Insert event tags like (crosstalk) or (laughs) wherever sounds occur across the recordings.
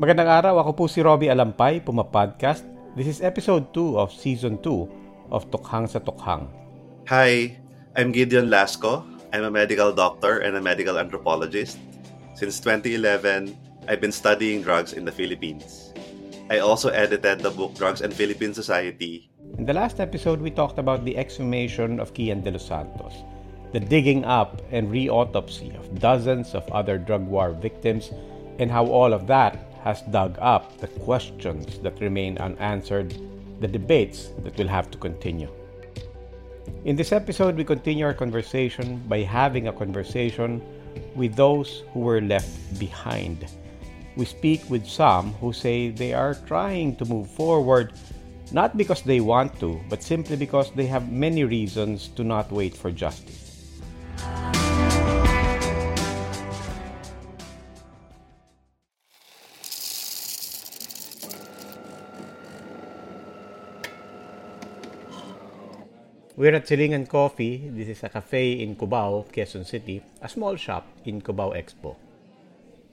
Magandang araw, ako po si Robbie Alampay, Puma-podcast. This is episode 2 of season 2 of Tukhang sa Tukhang. Hi, I'm Gideon Lasco. I'm a medical doctor and a medical anthropologist. Since 2011, I've been studying drugs in the Philippines. I also edited the book Drugs and Philippine Society. In the last episode, we talked about the exhumation of Kian de los Santos, the digging up and re-autopsy of dozens of other drug war victims, and how all of that has dug up the questions that remain unanswered, the debates that will have to continue. In this episode, we continue our conversation by having a conversation with those who were left behind. We speak with some who say they are trying to move forward not because they want to, but simply because they have many reasons to not wait for justice. We're at Silingan Coffee. This is a cafe in Cubao, Quezon City, a small shop in Cubao Expo.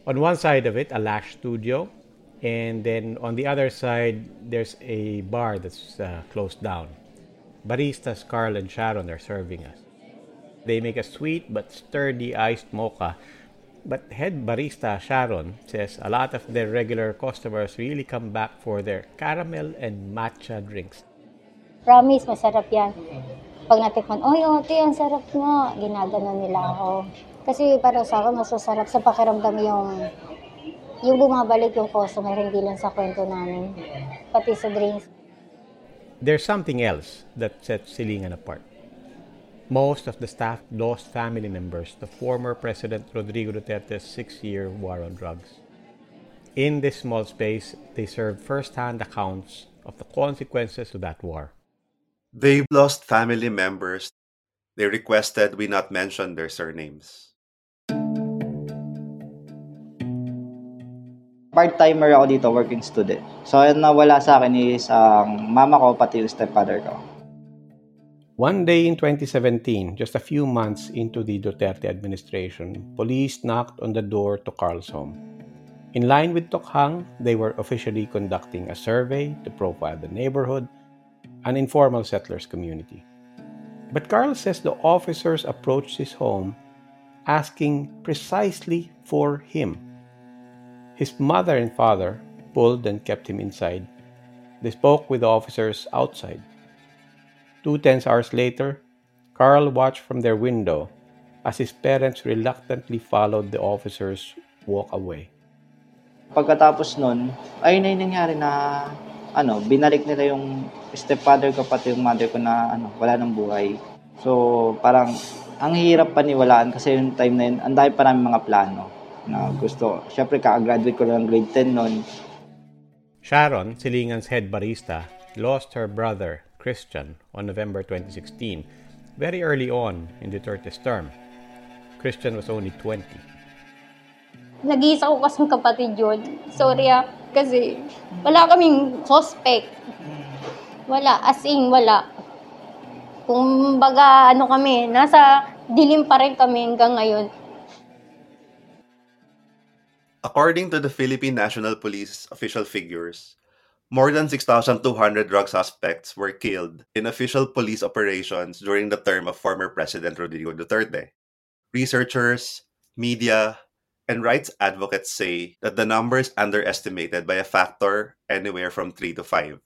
On one side of it, a lash studio, and then on the other side, there's a bar that's uh, closed down. Baristas Carl and Sharon are serving us. They make a sweet but sturdy iced mocha. But head barista Sharon says a lot of their regular customers really come back for their caramel and matcha drinks. Promise, masarap yan. Pag natikman, oy, ate, ang sarap nga. Ginagano nila ako. Kasi para sa akin, mas masarap sa pakiramdam yung yung bumabalik yung customer, hindi lang sa kwento namin. Pati sa drinks. There's something else that sets Silingan apart. Most of the staff lost family members to former President Rodrigo Duterte's six-year war on drugs. In this small space, they served first-hand accounts of the consequences of that war. They've lost family members. They requested we not mention their surnames. Part-timer ako dito, working student. So, ang nawala sa akin is ang mama ko, pati yung stepfather ko. One day in 2017, just a few months into the Duterte administration, police knocked on the door to Carl's home. In line with Tokhang, they were officially conducting a survey to profile the neighborhood an informal settlers community. But Carl says the officers approached his home asking precisely for him. His mother and father pulled and kept him inside. They spoke with the officers outside. Two tense hours later, Carl watched from their window as his parents reluctantly followed the officers walk away. Pagkatapos nun, ayun na yung nangyari na ano, binalik nila yung stepfather ko pati yung mother ko na ano, wala nang buhay. So, parang ang hirap paniwalaan kasi yung time na yun, ang dami pa namin mga plano na gusto. Siyempre, kaka-graduate ko lang grade 10 noon. Sharon, Silingan's head barista, lost her brother, Christian, on November 2016, very early on in Duterte's term. Christian was only 20. Nag-iisa ko kasing kapatid yun. Sorry ah, kasi wala kaming suspect. Wala, as in, wala. Ano kami, nasa dilim pa rin kami hanggang ngayon. According to the Philippine National Police official figures, more than 6,200 drug suspects were killed in official police operations during the term of former President Rodrigo Duterte. Researchers, media, and rights advocates say that the number is underestimated by a factor anywhere from 3 to 5.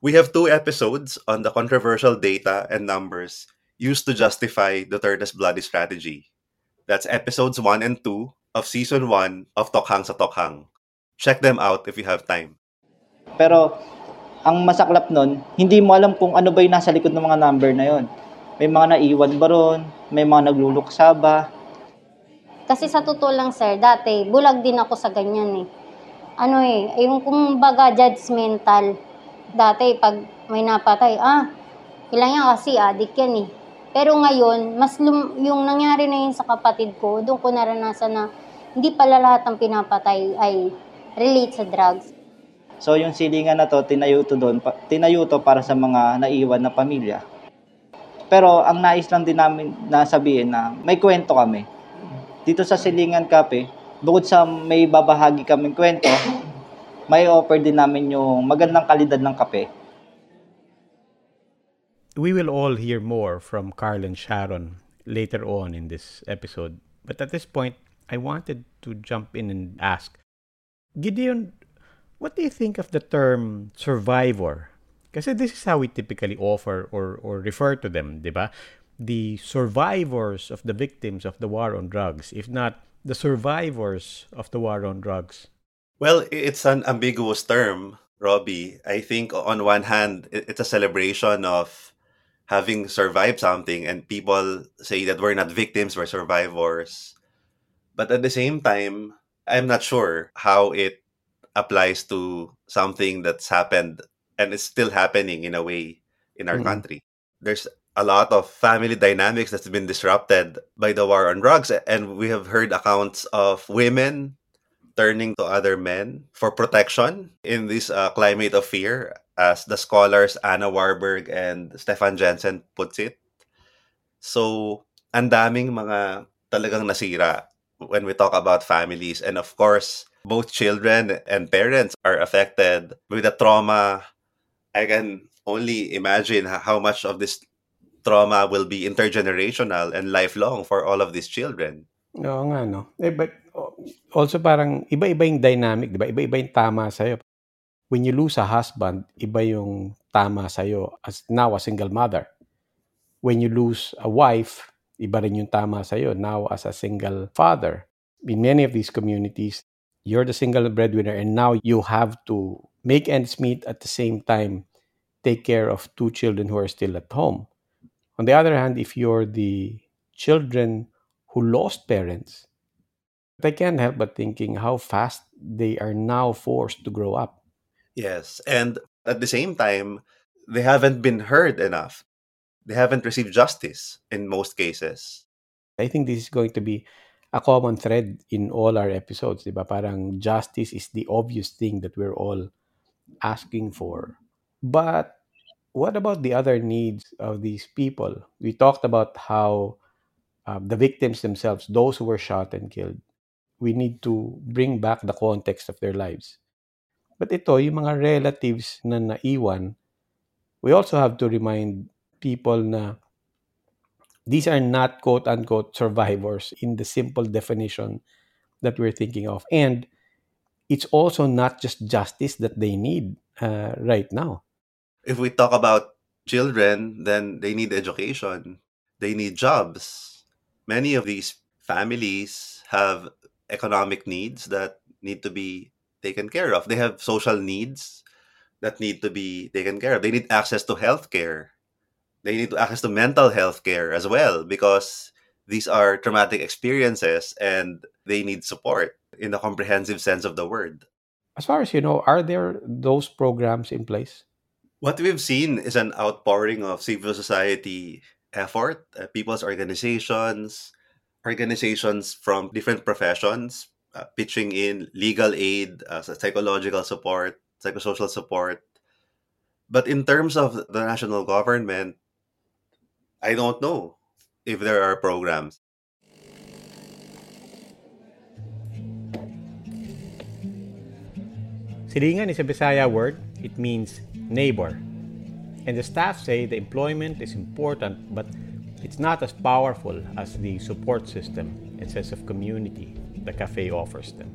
We have two episodes on the controversial data and numbers used to justify Duterte's bloody strategy. That's episodes 1 and 2 of season 1 of Tokhang sa Tokhang. Check them out if you have time. Pero ang masaklap nun, hindi mo alam kung ano ba yung nasa likod ng mga number na yon. May mga naiwan ba ron? May mga nagluluksa ba? Kasi sa totoo lang, sir, dati, bulag din ako sa ganyan eh. Ano eh, yung kumbaga judgmental. Dati, pag may napatay, ah, ilang yan kasi adik yan eh. Pero ngayon, mas lum- yung nangyari na yun sa kapatid ko, doon ko naranasan na hindi pala lahat ng pinapatay ay relate sa drugs. So yung silingan na to, tinayo doon, pa- tinayo para sa mga naiwan na pamilya. Pero ang nais lang din namin na sabihin na may kwento kami. Dito sa Silingan Cafe, bukod sa may babahagi kaming kwento, may offer din namin yung magandang kalidad ng kape. We will all hear more from Carl and Sharon later on in this episode. But at this point, I wanted to jump in and ask Gideon, what do you think of the term survivor? Kasi this is how we typically offer or, or refer to them, di ba? The survivors of the victims of the war on drugs, if not the survivors of the war on drugs. Well, it's an ambiguous term, Roby. I think on one hand, it's a celebration of having survived something, and people say that we're not victims, we're survivors. But at the same time, I'm not sure how it applies to something that's happened and is still happening in a way in our Mhm. country. There's a lot of family dynamics that's been disrupted by the war on drugs, and we have heard accounts of women turning to other men for protection in this uh, climate of fear, as the scholars Anna Warburg and Steffen Jensen puts it. So, ang daming mga talagang nasira when we talk about families. And of course, both children and parents are affected with the trauma. I can only imagine how much of this trauma will be intergenerational and lifelong for all of these children. Oo nga, no? Eh, but also parang iba-iba yung dynamic, di ba? Iba-iba yung tama sa'yo. When you lose a husband, iba yung tama sa'yo as now a single mother. When you lose a wife, iba rin yung tama sa'yo now as a single father. In many of these communities, you're the single breadwinner and now you have to make ends meet at the same time take care of two children who are still at home. On the other hand, if you're the children who lost parents, I can't help but thinking how fast they are now forced to grow up. Yes. And at the same time, they haven't been heard enough. They haven't received justice in most cases. I think this is going to be a common thread in all our episodes, diba? Parang justice is the obvious thing that we're all asking for. But what about the other needs of these people? We talked about how um, the victims themselves, those who were shot and killed, we need to bring back the context of their lives. But ito, yung mga relatives na naiwan, we also have to remind people na these are not quote unquote survivors in the simple definition that we're thinking of. And it's also not just justice that they need uh, right now. If we talk about children, then they need education, they need jobs. Many of these families have economic needs that need to be taken care of. They have social needs that need to be taken care of. They need access to healthcare. They need access to mental health care as well because these are traumatic experiences and they need support in the comprehensive sense of the word. As far as you know, are there those programs in place? What we've seen is an outpouring of civil society effort, uh, people's organizations, organizations from different professions uh, pitching in legal aid, uh, psychological support, psychosocial support. But in terms of the national government, I don't know if there are programs. Silingan is a Bisaya word. It means neighbor. And the staff say the employment is important, but it's not as powerful as the support system and sense of community. the cafe offers them.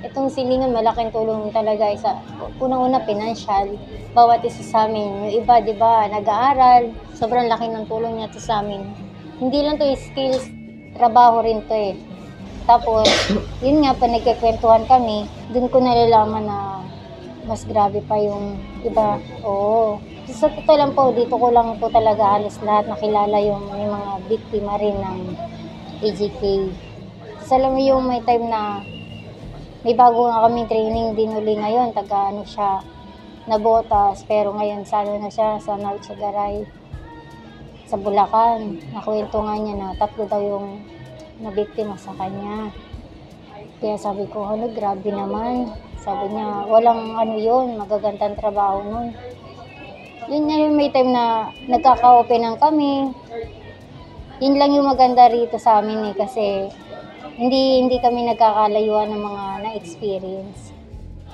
Itong silingan, malaking tulong talaga sa unang-una financial. Bawat isa sa amin. Yung iba, di ba, nag-aaral. Sobrang laki ng tulong niya to sa amin. Hindi lang to skills, trabaho rin to eh. Tapos, (coughs) yun nga, pa nagkikwentuhan kami, dun ko nalalaman na mas grabe pa yung iba. Oo. Sa totoo lang po, dito ko lang po talaga halos lahat nakilala yung, yung mga biktima rin ng AGK. Tapos alam yung may time na may bago nga kami training din uli ngayon, taga ano siya, nabotas, pero ngayon sa na siya, sa Nalchagaray, sa Bulacan. Nakwento nga niya na tatlo daw yung nabiktima sa kanya. Kaya sabi ko, ano, grabe naman. Sabi niya, walang ano yun, magagandang trabaho nun. Yun na yung may time na nagkaka-openan kami. Yun lang yung maganda rito sa amin eh, kasi hindi hindi kami nagkakalayuan ng mga na-experience.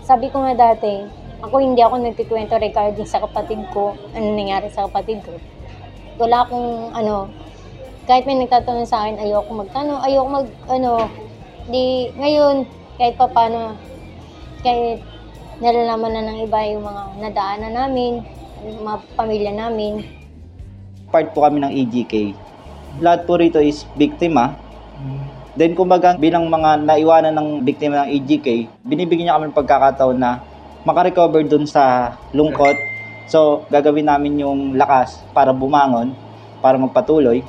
Sabi ko nga dati, ako hindi ako nagkikwento regarding sa kapatid ko, ano nangyari sa kapatid ko. Wala akong ano, kahit may nagtatanong sa akin, ayoko magtanong, ayoko mag, ano, di, ngayon, kahit pa paano, kahit nalalaman na ng iba yung mga nadaanan namin, yung mga pamilya namin. Part po kami ng EGK. Lahat po rito is biktima. Then kumbaga bilang mga naiwanan ng biktima ng EGK, binibigyan niya kami ng pagkakataon na makarecover dun sa lungkot. So gagawin namin yung lakas para bumangon, para magpatuloy.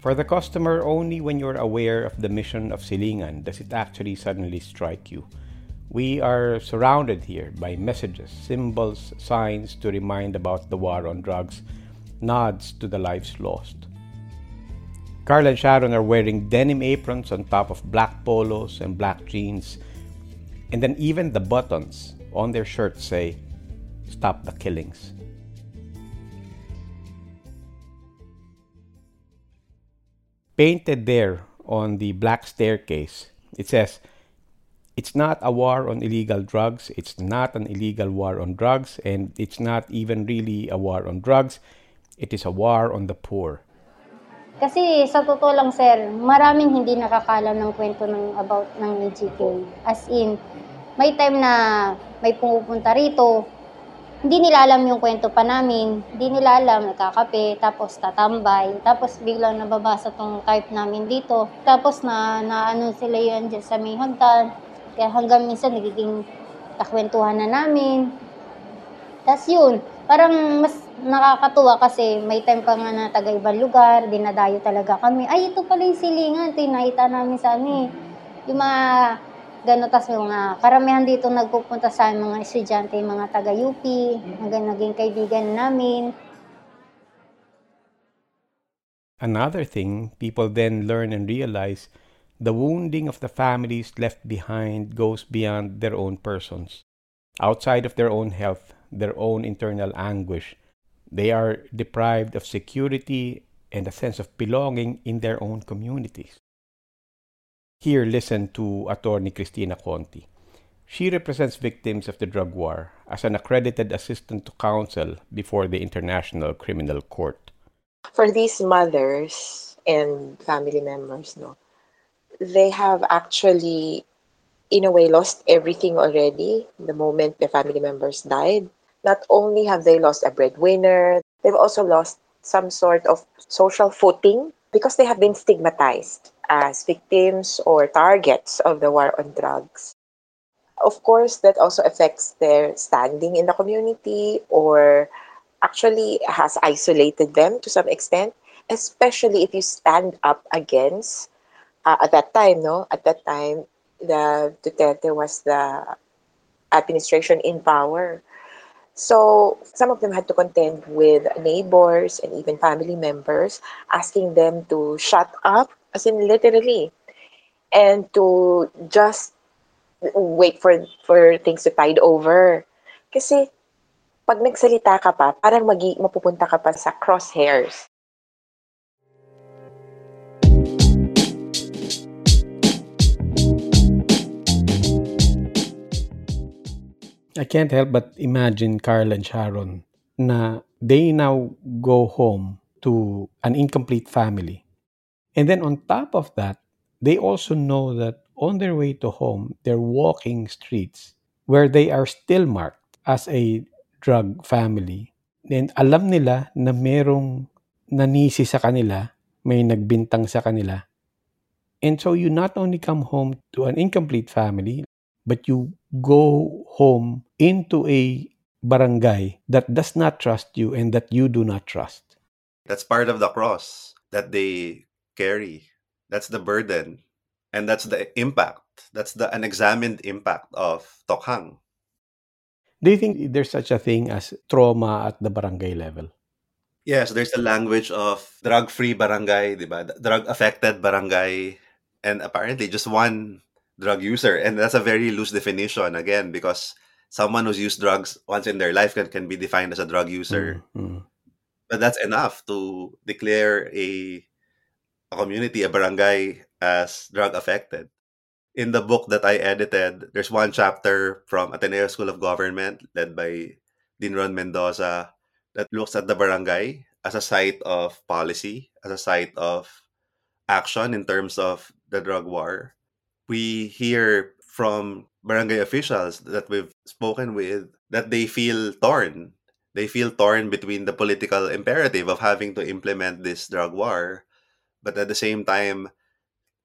For the customer, only when you're aware of the mission of Silingan does it actually suddenly strike you. We are surrounded here by messages, symbols, signs to remind about the war on drugs, nods to the lives lost. Carl and Sharon are wearing denim aprons on top of black polos and black jeans. And then even the buttons on their shirts say, Stop the killings. Painted there on the black staircase, it says, It's not a war on illegal drugs, it's not an illegal war on drugs, and it's not even really a war on drugs, it is a war on the poor. Kasi sa totoo lang sir, maraming hindi nakakalam ng kwento ng about ng EGK. As in, may time na may pumupunta rito, hindi nila alam yung kwento pa namin, hindi nila alam, nagkakape, tapos tatambay, tapos biglang nababasa tong type namin dito, tapos na, na ano sila yun dyan sa may hagdan, kaya hanggang minsan nagiging kakwentuhan na namin. Tapos yun, parang mas nakakatuwa kasi may time pa nga na taga ibang lugar, dinadayo talaga kami. Ay, ito pala yung silingan, ito yung nakita namin sa ano eh. Yung mga gano'n, tas mga karamihan dito nagpupunta sa mga estudyante, mga taga-UP, hanggang naging kaibigan namin. Another thing people then learn and realize the wounding of the families left behind goes beyond their own persons. Outside of their own health, their own internal anguish, they are deprived of security and a sense of belonging in their own communities. Here, listen to attorney Kristina Conti. She represents victims of the drug war as an accredited assistant to counsel before the International Criminal Court. For these mothers and family members, no, they have actually, in a way, lost everything already the moment their family members died. Not only have they lost a breadwinner, they've also lost some sort of social footing because they have been stigmatized as victims or targets of the war on drugs. Of course, that also affects their standing in the community or actually has isolated them to some extent, especially if you stand up against, uh, at that time, no? At that time, the Duterte was the administration in power. So some of them had to contend with neighbors and even family members, asking them to shut up, as in literally, and to just wait for for things to tide over. Kasi pag nagsalita ka pa, parang magi, mapupunta ka pa sa crosshairs. I can't help but imagine Carl and Sharon na they now go home to an incomplete family. And then on top of that, they also know that on their way to home, they're walking streets where they are still marked as a drug family. Then alam nila na merong nanisi sa kanila, may nagbintang sa kanila. And so you not only come home to an incomplete family, but you go home into a barangay that does not trust you and that you do not trust. That's part of the cross that they carry. That's the burden. And that's the impact. That's the unexamined impact of Tokhang. Do you think there's such a thing as trauma at the barangay level? Yes, there's a language of drug-free barangay, diba? Drug-affected barangay, and apparently just one drug user. And that's a very loose definition, again, because someone who's used drugs once in their life can, can be defined as a drug user. Mm-hmm. But that's enough to declare a, a community, a barangay, as drug affected. In the book that I edited, there's one chapter from Ateneo School of Government led by Dean Ron Mendoza that looks at the barangay as a site of policy, as a site of action in terms of the drug war. We hear from barangay officials that we've spoken with that they feel torn. They feel torn between the political imperative of having to implement this drug war, but at the same time,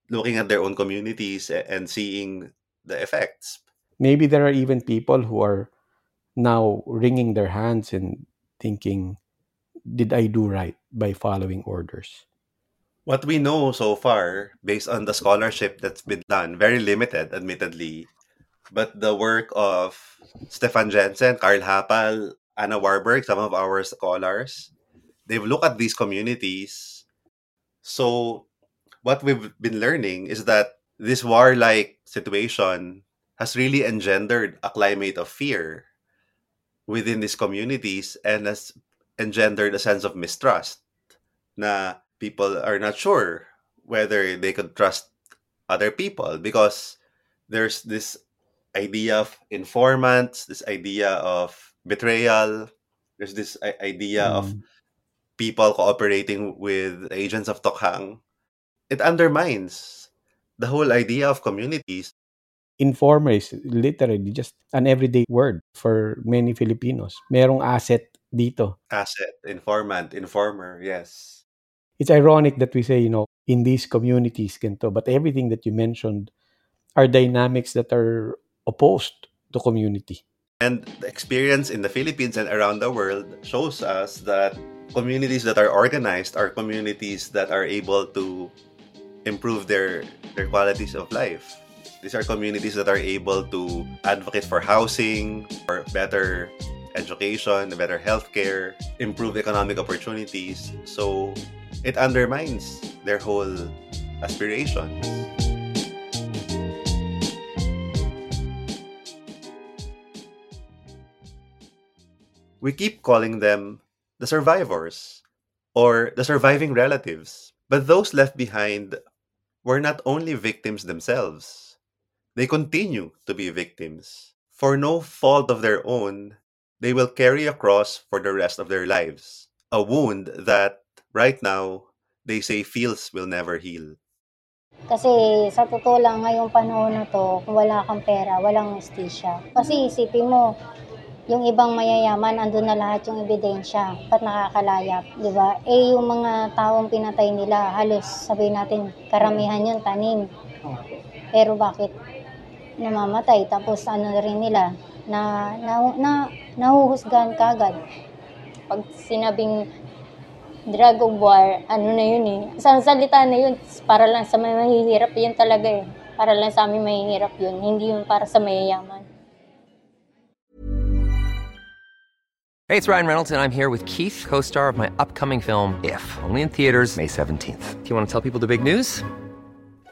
looking at their own communities and seeing the effects. Maybe there are even people who are now wringing their hands and thinking, did I do right by following orders? What we know so far, based on the scholarship that's been done, very limited, admittedly, but the work of Steffen Jensen, Karl Hapal, Anna Warburg, some of our scholars, they've looked at these communities. So what we've been learning is that this war-like situation has really engendered a climate of fear within these communities and has engendered a sense of mistrust na people are not sure whether they could trust other people because there's this idea of informants, this idea of betrayal, there's this idea mm. of people cooperating with agents of Tokhang. It undermines the whole idea of communities. Informer is literally just an everyday word for many Filipinos. Merong asset dito. Asset, informant, informer, yes. It's ironic that we say, you know, in these communities, ganito, but everything that you mentioned are dynamics that are opposed to community. And the experience in the Philippines and around the world shows us that communities that are organized are communities that are able to improve their, their qualities of life. These are communities that are able to advocate for housing, for better education, better healthcare, improve economic opportunities. So it undermines their whole aspirations. we keep calling them the survivors or the surviving relatives. But those left behind were not only victims themselves, they continue to be victims. For no fault of their own, they will carry a cross for the rest of their lives. A wound that, right now, they say feels will never heal. Kasi sa totoo lang, ngayong panahon na to, kung wala kang pera, walang justisya. Kasi isipin mo, yung ibang mayayaman, andun na lahat yung ebidensya. Ba't nakakalayap, di ba? Eh, yung mga taong pinatay nila, halos sabihin natin, karamihan yun, tanim. Pero bakit namamatay? Tapos ano rin nila, na, na, na nahuhusgahan kagad. Pag sinabing drug of war, ano na yun eh. Isang salita na yun, para lang sa may mahihirap, yun talaga eh. Para lang sa amin mahihirap yun, hindi yun para sa mayayaman. Hey, it's Ryan Reynolds, and I'm here with Keith, co star of my upcoming film, If, only in theaters, May 17th. Do you want to tell people the big news?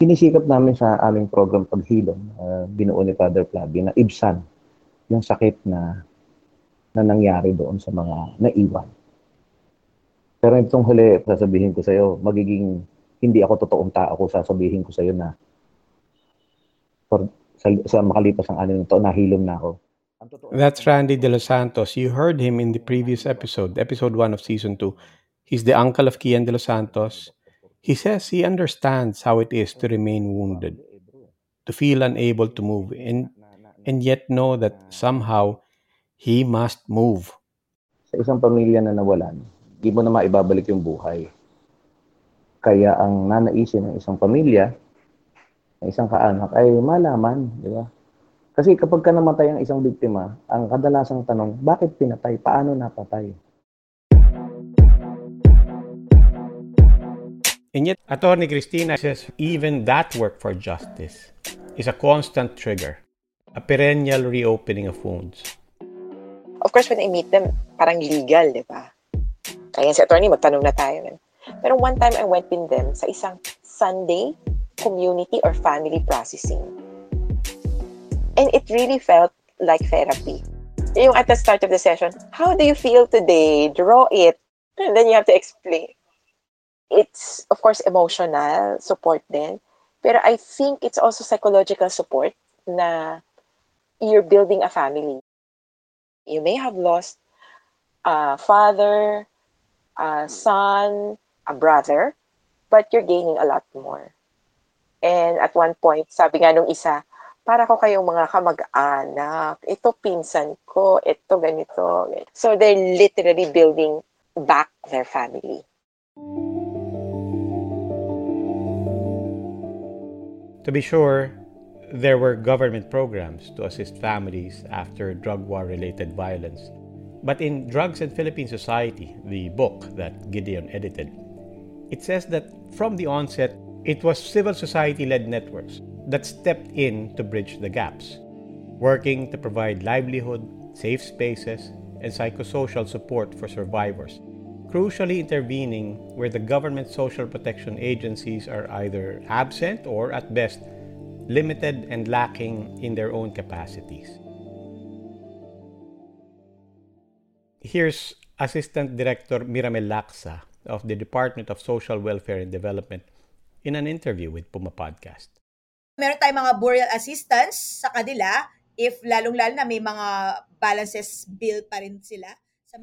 Sinisikap namin sa aming program paghilom, uh, binuo ni Father Flavio na ibsan yung sakit na na nangyari doon sa mga naiwan. Pero itong huli, sasabihin ko sa iyo, magiging hindi ako totoong tao kung sasabihin ko sa iyo na for, sa, sa makalipas ang anim taon, nahilom na ako. That's Randy De Los Santos. You heard him in the previous episode, episode 1 of season 2. He's the uncle of Kian De Los Santos. He says he understands how it is to remain wounded, to feel unable to move, and, and yet know that somehow he must move. Sa isang pamilya na nawalan, di mo na maibabalik yung buhay. Kaya ang nanaisin ng isang pamilya, ng isang kaanak, ay malaman, di ba? Kasi kapag ka namatay ang isang biktima, ang kadalasang tanong, bakit pinatay? Paano napatay? And yet, Attorney Cristina says even that work for justice is a constant trigger, a perennial reopening of wounds. Of course, when I meet them, parang legal, di ba? Kaya si attorney, magtanong na tayo. Pero one time I went with them sa isang Sunday community or family processing. And it really felt like therapy. Yung at the start of the session, how do you feel today? Draw it. And then you have to explain. It's of course emotional support then pero I think it's also psychological support na you're building a family you may have lost a father a son a brother but you're gaining a lot more and at one point sabi nga nung isa para ko kayong mga kamag-anak. Ito pinsan ko, ito ganito. So they're literally building back their family. To be sure, there were government programs to assist families after drug war related violence. But in Drugs and Philippine Society, the book that Gideon edited, it says that from the onset, it was civil society led networks that stepped in to bridge the gaps, working to provide livelihood, safe spaces, and psychosocial support for survivors crucially intervening where the government social protection agencies are either absent or, at best, limited and lacking in their own capacities. Here's Assistant Director Miramel Laksa of the Department of Social Welfare and Development in an interview with Puma Podcast. Meron tayong mga burial assistance sa kanila if lalong-lalo na may mga balances bill pa rin sila.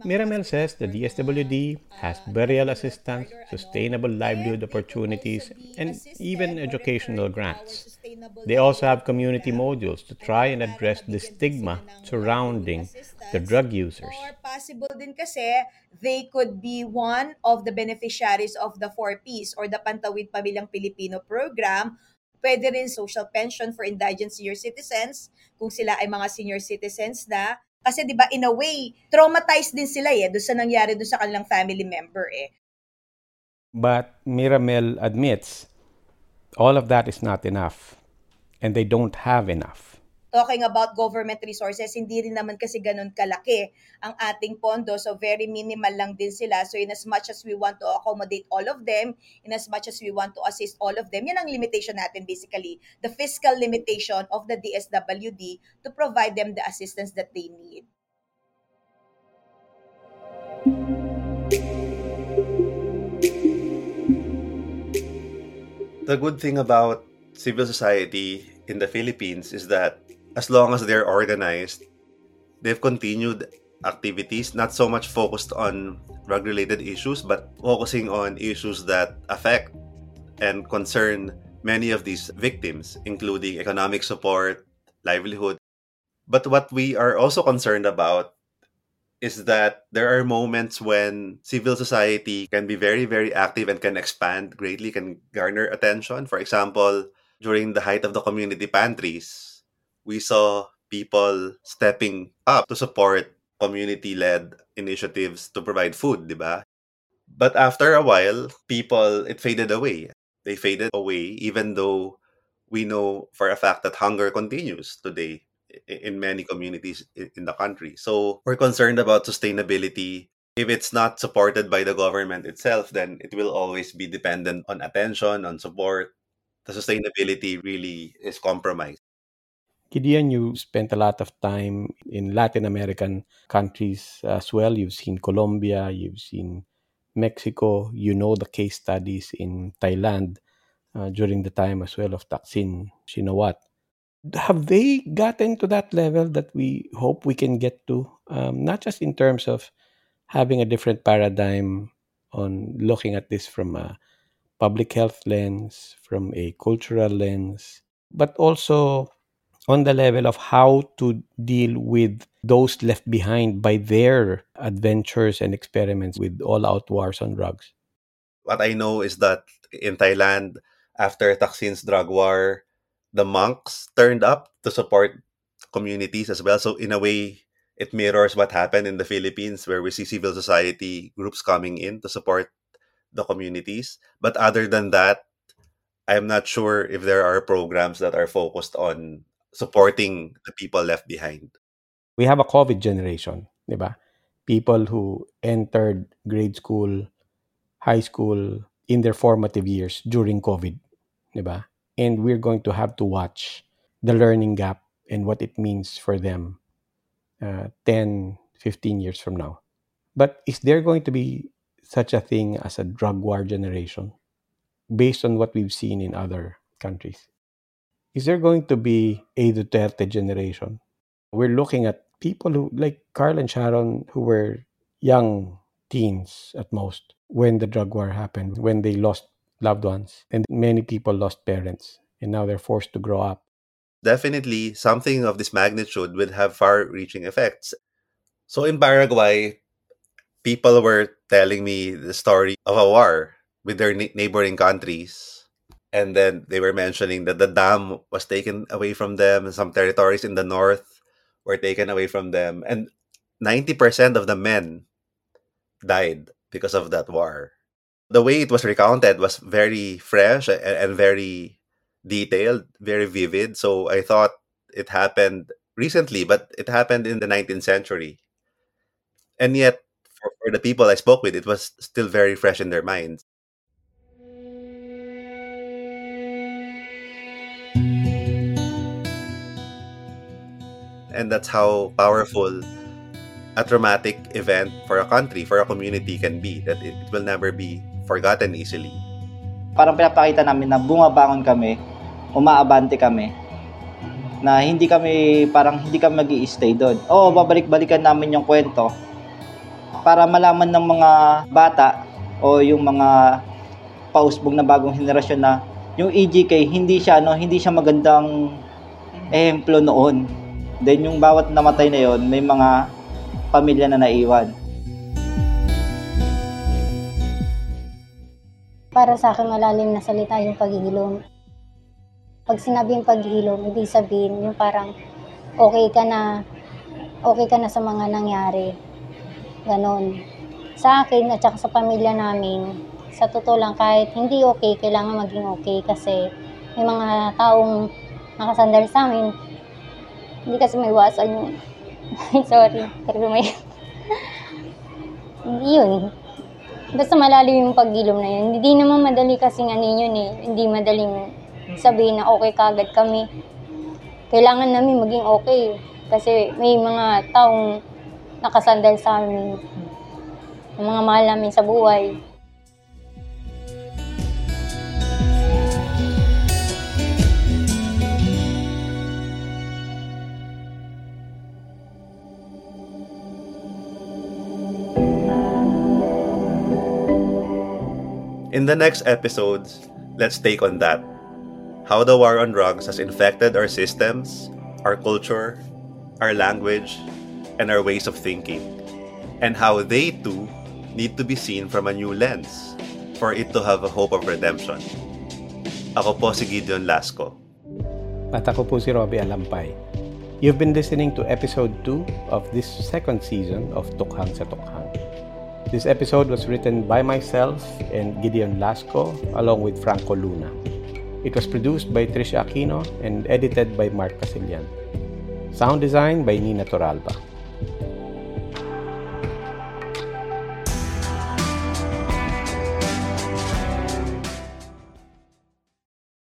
Miramel says the DSWD has burial assistance, sustainable livelihood opportunities, and even educational grants. They also have community modules to try and address the stigma surrounding the drug users. Or possible din kasi they could be one of the beneficiaries of the 4Ps or the Pantawid Pamilyang Pilipino program pwede rin social pension for indigent senior citizens kung sila ay mga senior citizens na Kasi 'di ba in a way, traumatized din sila eh do sa nangyari do sa kanilang family member eh. But Miramel admits all of that is not enough and they don't have enough talking about government resources, hindi rin naman kasi ganun kalaki ang ating pondo. So very minimal lang din sila. So in as much as we want to accommodate all of them, in as much as we want to assist all of them, yan ang limitation natin basically. The fiscal limitation of the DSWD to provide them the assistance that they need. The good thing about civil society in the Philippines is that as long as they're organized, they've continued activities, not so much focused on drug related issues, but focusing on issues that affect and concern many of these victims, including economic support, livelihood. But what we are also concerned about is that there are moments when civil society can be very, very active and can expand greatly, can garner attention. For example, during the height of the community pantries, we saw people stepping up to support community-led initiatives to provide food, di ba? But after a while, people, it faded away. They faded away even though we know for a fact that hunger continues today in many communities in the country. So we're concerned about sustainability. If it's not supported by the government itself, then it will always be dependent on attention, on support. The sustainability really is compromised. Gideon, you spent a lot of time in Latin American countries as well. You've seen Colombia, you've seen Mexico, you know the case studies in Thailand uh, during the time as well of Thaksin Shinawat. Have they gotten to that level that we hope we can get to? Um, not just in terms of having a different paradigm on looking at this from a public health lens, from a cultural lens, but also on the level of how to deal with those left behind by their adventures and experiments with all out wars on drugs. What I know is that in Thailand, after Thaksin's drug war, the monks turned up to support communities as well. So, in a way, it mirrors what happened in the Philippines, where we see civil society groups coming in to support the communities. But other than that, I'm not sure if there are programs that are focused on supporting the people left behind. We have a COVID generation, di? People who entered grade school, high school in their formative years during COVID, di? And we're going to have to watch the learning gap and what it means for them uh, 10, 15 years from now. But is there going to be such a thing as a drug war generation based on what we've seen in other countries? Is there going to be a Duterte generation? We're looking at people who, like Carl and Sharon, who were young teens at most when the drug war happened, when they lost loved ones, and many people lost parents, and now they're forced to grow up. Definitely, something of this magnitude will have far reaching effects. So in Paraguay, people were telling me the story of a war with their neighboring countries and then they were mentioning that the dam was taken away from them and some territories in the north were taken away from them and 90% of the men died because of that war. The way it was recounted was very fresh and, very detailed very vivid so i thought it happened recently but it happened in the 19th century. And yet for the people i spoke with it was still very fresh in their minds and that's how powerful a traumatic event for a country, for a community can be, that it, will never be forgotten easily. Parang pinapakita namin na bumabangon kami, umaabante kami, na hindi kami, parang hindi kami mag stay doon. Oo, babalik-balikan namin yung kwento para malaman ng mga bata o yung mga pausbog na bagong henerasyon na yung EGK hindi siya no hindi siya magandang ehemplo noon Then yung bawat namatay na yon, may mga pamilya na naiwan. Para sa akin malalim na salita yung paghihilom. Pag sinabi yung paghihilom, ibig sabihin yung parang okay ka na, okay ka na sa mga nangyari. Ganon. Sa akin at saka sa pamilya namin, sa totoo lang kahit hindi okay, kailangan maging okay kasi may mga taong nakasandal sa amin, hindi kasi may iwasan yun. (laughs) Sorry. Pero may... Yun. Basta malalim yung pagilom na yun. Hindi naman madali kasi ano yun eh. Hindi madaling sabihin na okay kagad kami. Kailangan namin maging okay. Kasi may mga taong nakasandal sa amin. Mga mahal namin sa buhay. In the next episodes, let's take on that. How the war on drugs has infected our systems, our culture, our language, and our ways of thinking. And how they too need to be seen from a new lens for it to have a hope of redemption. Ako po si Gideon Lasco. At ako po si Roby Alampay. You've been listening to episode 2 of this second season of Tokhang sa Tokhang. This episode was written by myself and Gideon Lasco along with Franco Luna. It was produced by Trisha Aquino and edited by Mark Casillan. Sound design by Nina Toralba.